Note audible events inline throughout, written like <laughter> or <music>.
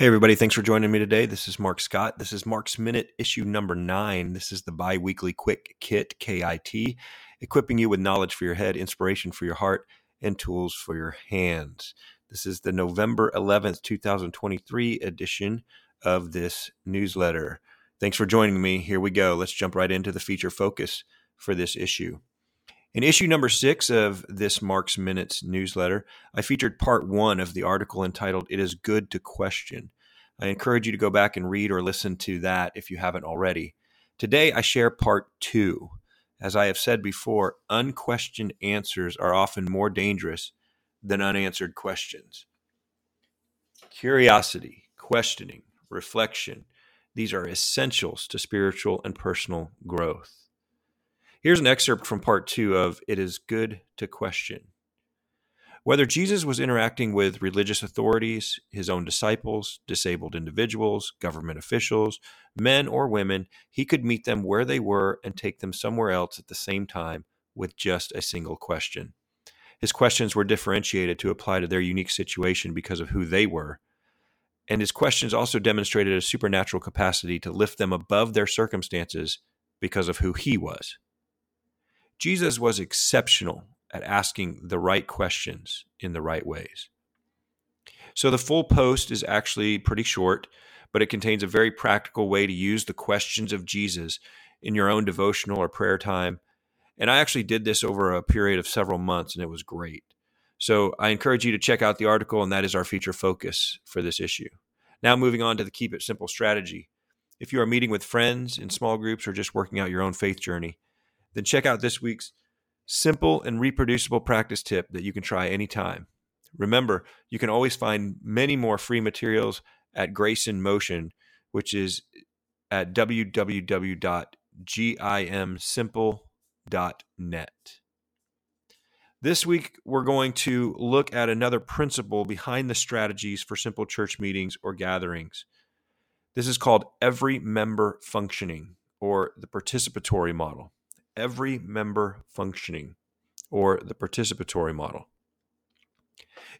Hey, everybody. Thanks for joining me today. This is Marc Scott. This is Marc's Minute, issue number nine. This is the bi weekly quick kit, KIT, equipping you with knowledge for your head, inspiration for your heart, and tools for your hands. This is the November 11th, 2023 edition of this newsletter. Thanks for joining me. Here we go. Let's jump right into the feature focus for this issue. In issue number six of this Marc's Minutes newsletter, I featured part one of the article entitled It is Good to Question. I encourage you to go back and read or listen to that if you haven't already. Today, I share part two. As I have said before, unquestioned answers are often more dangerous than unanswered questions. Curiosity, questioning, reflection, these are essentials to spiritual and personal growth. Here's an excerpt from part two of It is Good to Question. Whether Jesus was interacting with religious authorities, his own disciples, disabled individuals, government officials, men or women, he could meet them where they were and take them somewhere else at the same time with just a single question. His questions were differentiated to apply to their unique situation because of who they were. And his questions also demonstrated a supernatural capacity to lift them above their circumstances because of who he was. Jesus was exceptional at asking the right questions in the right ways. So the full post is actually pretty short, but it contains a very practical way to use the questions of Jesus in your own devotional or prayer time. And I actually did this over a period of several months, and it was great. So I encourage you to check out the article, and that is our feature focus for this issue. Now, moving on to the Keep It Simple strategy. If you are meeting with friends in small groups or just working out your own faith journey, then check out this week's simple and reproducible practice tip that you can try anytime. Remember, you can always find many more free materials at Grace in Motion, which is at www.gimsimple.net. This week, we're going to look at another principle behind the strategies for simple church meetings or gatherings. This is called every member functioning or the participatory model every member functioning, or the participatory model.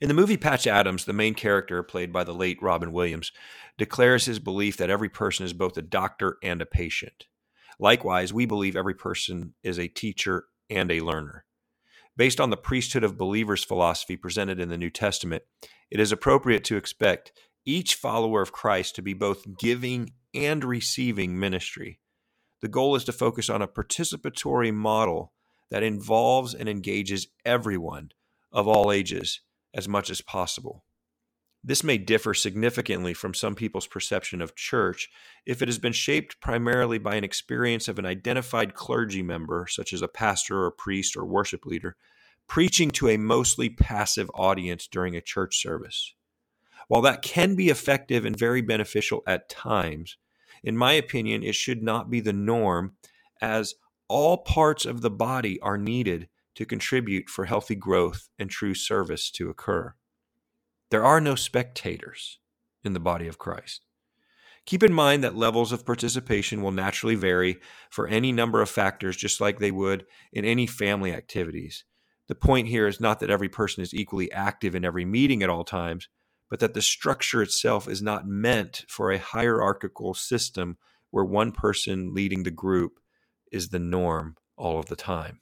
In the movie Patch Adams, the main character, played by the late Robin Williams, declares his belief that every person is both a doctor and a patient. Likewise, we believe every person is a teacher and a learner. Based on the priesthood of believers philosophy presented in the New Testament, it is appropriate to expect each follower of Christ to be both giving and receiving ministry. The goal is to focus on a participatory model that involves and engages everyone of all ages as much as possible. This may differ significantly from some people's perception of church if it has been shaped primarily by an experience of an identified clergy member, such as a pastor or priest or worship leader, preaching to a mostly passive audience during a church service. While that can be effective and very beneficial at times, in my opinion, it should not be the norm, as all parts of the body are needed to contribute for healthy growth and true service to occur. There are no spectators in the body of Christ. Keep in mind that levels of participation will naturally vary for any number of factors, just like they would in any family activities. The point here is not that every person is equally active in every meeting at all times, but that the structure itself is not meant for a hierarchical system where one person leading the group is the norm all of the time.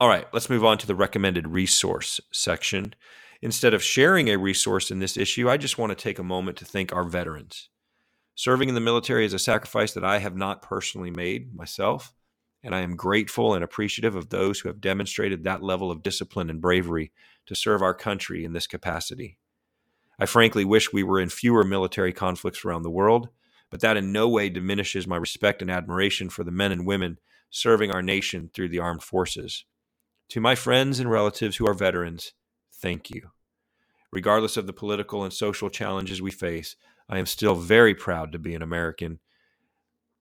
All right, let's move on to the recommended resource section. Instead of sharing a resource in this issue, I just want to take a moment to thank our veterans. Serving in the military is a sacrifice that I have not personally made myself, and I am grateful and appreciative of those who have demonstrated that level of discipline and bravery to serve our country in this capacity. I frankly wish we were in fewer military conflicts around the world, but that in no way diminishes my respect and admiration for the men and women serving our nation through the armed forces. To my friends and relatives who are veterans, thank you. Regardless of the political and social challenges we face, I am still very proud to be an American.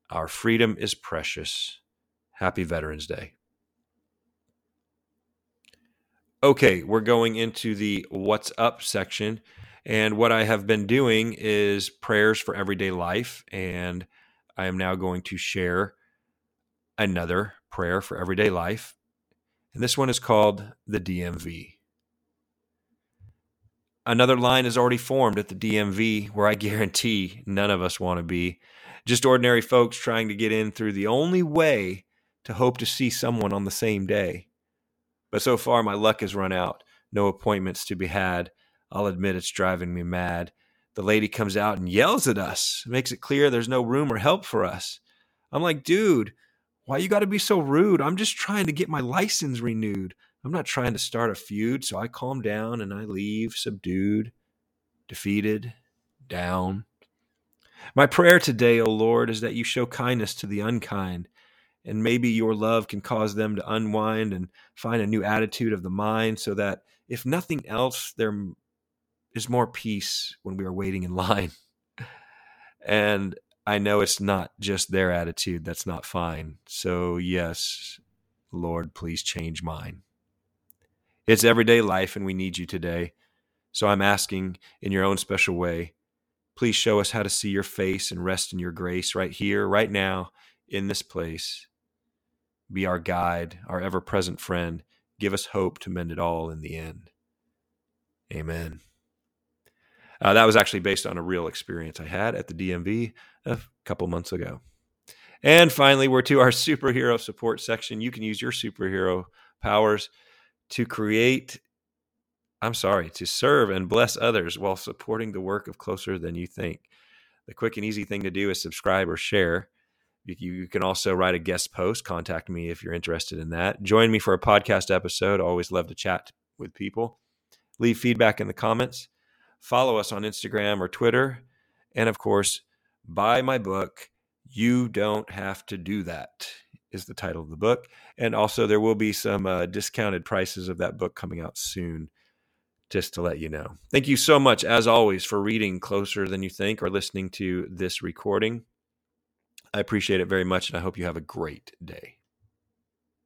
Our freedom is precious Happy Veterans Day. Okay, we're going into the What's Up section. And what I have been doing is prayers for everyday life. And I am now going to share another prayer for everyday life. And this one is called the DMV. Another line is already formed at the DMV where I <laughs> guarantee none of us want to be. Just ordinary folks trying to get in through the only way to hope to see someone on the same day. But so far, my luck has run out. No appointments to be had. I'll admit it's driving me mad. The lady comes out and yells at us, makes it clear there's no room or help for us. I'm like, dude, why you got to be so rude? I'm just trying to get my license renewed. I'm not trying to start a feud, so I calm down and I leave subdued, defeated, down. My prayer today, O Lord, is that you show kindness to the unkind, and maybe your love can cause them to unwind and find a new attitude of the mind so that, if nothing else, there is more peace when we are waiting in <laughs> line. And I know it's not just their attitude that's not fine. So, yes, Lord, please change mine. It's everyday life, and we need you today. So I'm asking in your own special way, please show us how to see your face and rest in your grace right here, right now, in this place. Be our guide, our ever present friend. Give us hope to mend it all in the end. Amen. Uh, that was actually based on a real experience I had at the DMV a couple months ago. And finally, we're to our <laughs> superhero support section. You can use your superhero powers to create, I'm sorry, to serve and bless others while supporting the work of Closer Than You Think. The quick and easy thing to do is subscribe or share. You, you can also write a guest post. Contact me if you're interested in that. Join me for a podcast episode. Always love to chat with people. Leave feedback in the comments. Follow us on Instagram or Twitter. And of course, buy my book, You Don't Have to Do That is the title of the book. And also, there will be some uh, discounted prices of that book coming out soon, just to let you know. Thank you so much, as always, for reading Closer Than You Think or listening to this recording. I appreciate it very much, and I hope you have a great day.